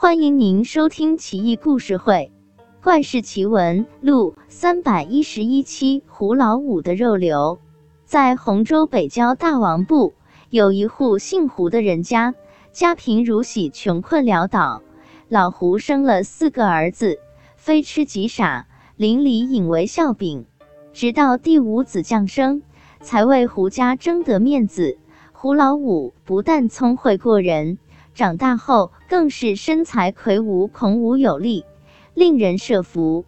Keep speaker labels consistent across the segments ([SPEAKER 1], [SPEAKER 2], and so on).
[SPEAKER 1] 欢迎您收听《奇异故事会·怪事奇闻录》三百一十一期。胡老五的肉瘤，在洪州北郊大王埠，有一户姓胡的人家，家贫如洗，穷困潦倒。老胡生了四个儿子，非吃即傻，邻里引为笑柄。直到第五子降生，才为胡家争得面子。胡老五不但聪慧过人。长大后更是身材魁梧、孔武有力，令人慑服。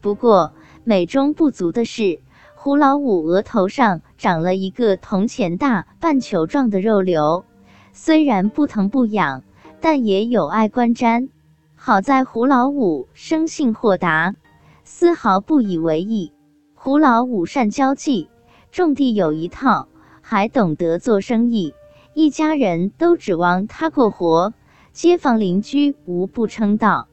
[SPEAKER 1] 不过美中不足的是，胡老五额头上长了一个铜钱大、半球状的肉瘤，虽然不疼不痒，但也有碍观瞻。好在胡老五生性豁达，丝毫不以为意。胡老五善交际，种地有一套，还懂得做生意。一家人都指望他过活，街坊邻居无不称道。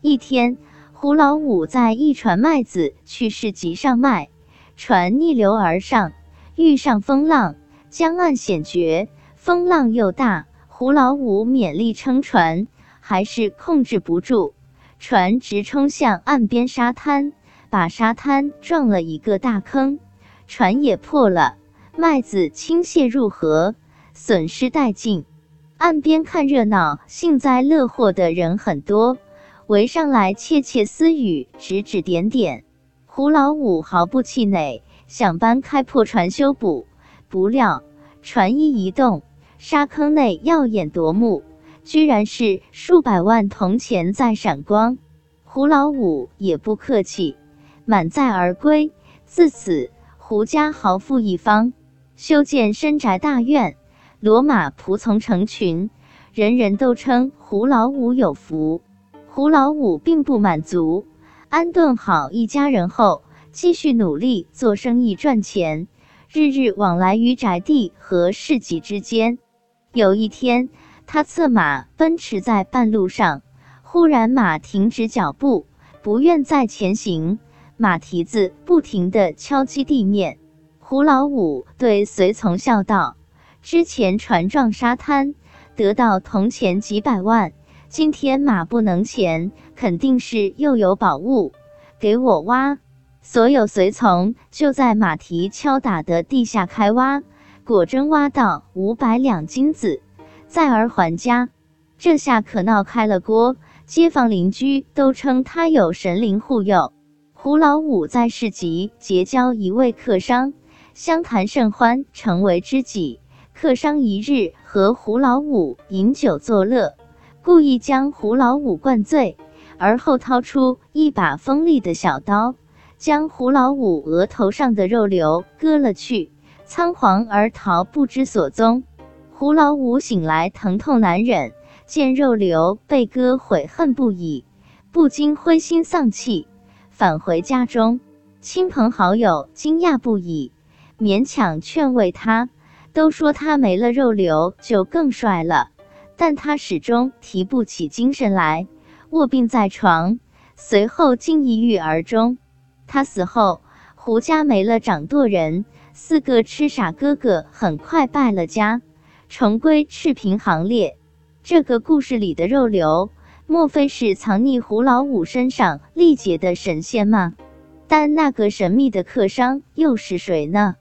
[SPEAKER 1] 一天，胡老五在一船麦子去市集上卖，船逆流而上，遇上风浪，江岸险绝，风浪又大。胡老五勉力撑船，还是控制不住，船直冲向岸边沙滩，把沙滩撞了一个大坑，船也破了，麦子倾泻入河。损失殆尽，岸边看热闹、幸灾乐祸的人很多，围上来窃窃私语、指指点点。胡老五毫不气馁，想搬开破船修补。不料船一移动，沙坑内耀眼夺目，居然是数百万铜钱在闪光。胡老五也不客气，满载而归。自此，胡家豪富一方，修建深宅大院。骡马仆从成群，人人都称胡老五有福。胡老五并不满足，安顿好一家人后，继续努力做生意赚钱，日日往来于宅地和市集之间。有一天，他策马奔驰在半路上，忽然马停止脚步，不愿再前行，马蹄子不停地敲击地面。胡老五对随从笑道。之前船撞沙滩，得到铜钱几百万。今天马不能前，肯定是又有宝物，给我挖！所有随从就在马蹄敲打的地下开挖，果真挖到五百两金子，再而还家。这下可闹开了锅，街坊邻居都称他有神灵护佑。胡老五在市集结交一位客商，相谈甚欢，成为知己。客商一日和胡老五饮酒作乐，故意将胡老五灌醉，而后掏出一把锋利的小刀，将胡老五额头上的肉瘤割了去，仓皇而逃，不知所踪。胡老五醒来，疼痛难忍，见肉瘤被割，悔恨不已，不禁灰心丧气，返回家中。亲朋好友惊讶不已，勉强劝慰他。都说他没了肉瘤就更帅了，但他始终提不起精神来，卧病在床，随后竟抑郁而终。他死后，胡家没了掌舵人，四个痴傻哥哥很快败了家，重归赤贫行列。这个故事里的肉瘤，莫非是藏匿胡老五身上历劫的神仙吗？但那个神秘的客商又是谁呢？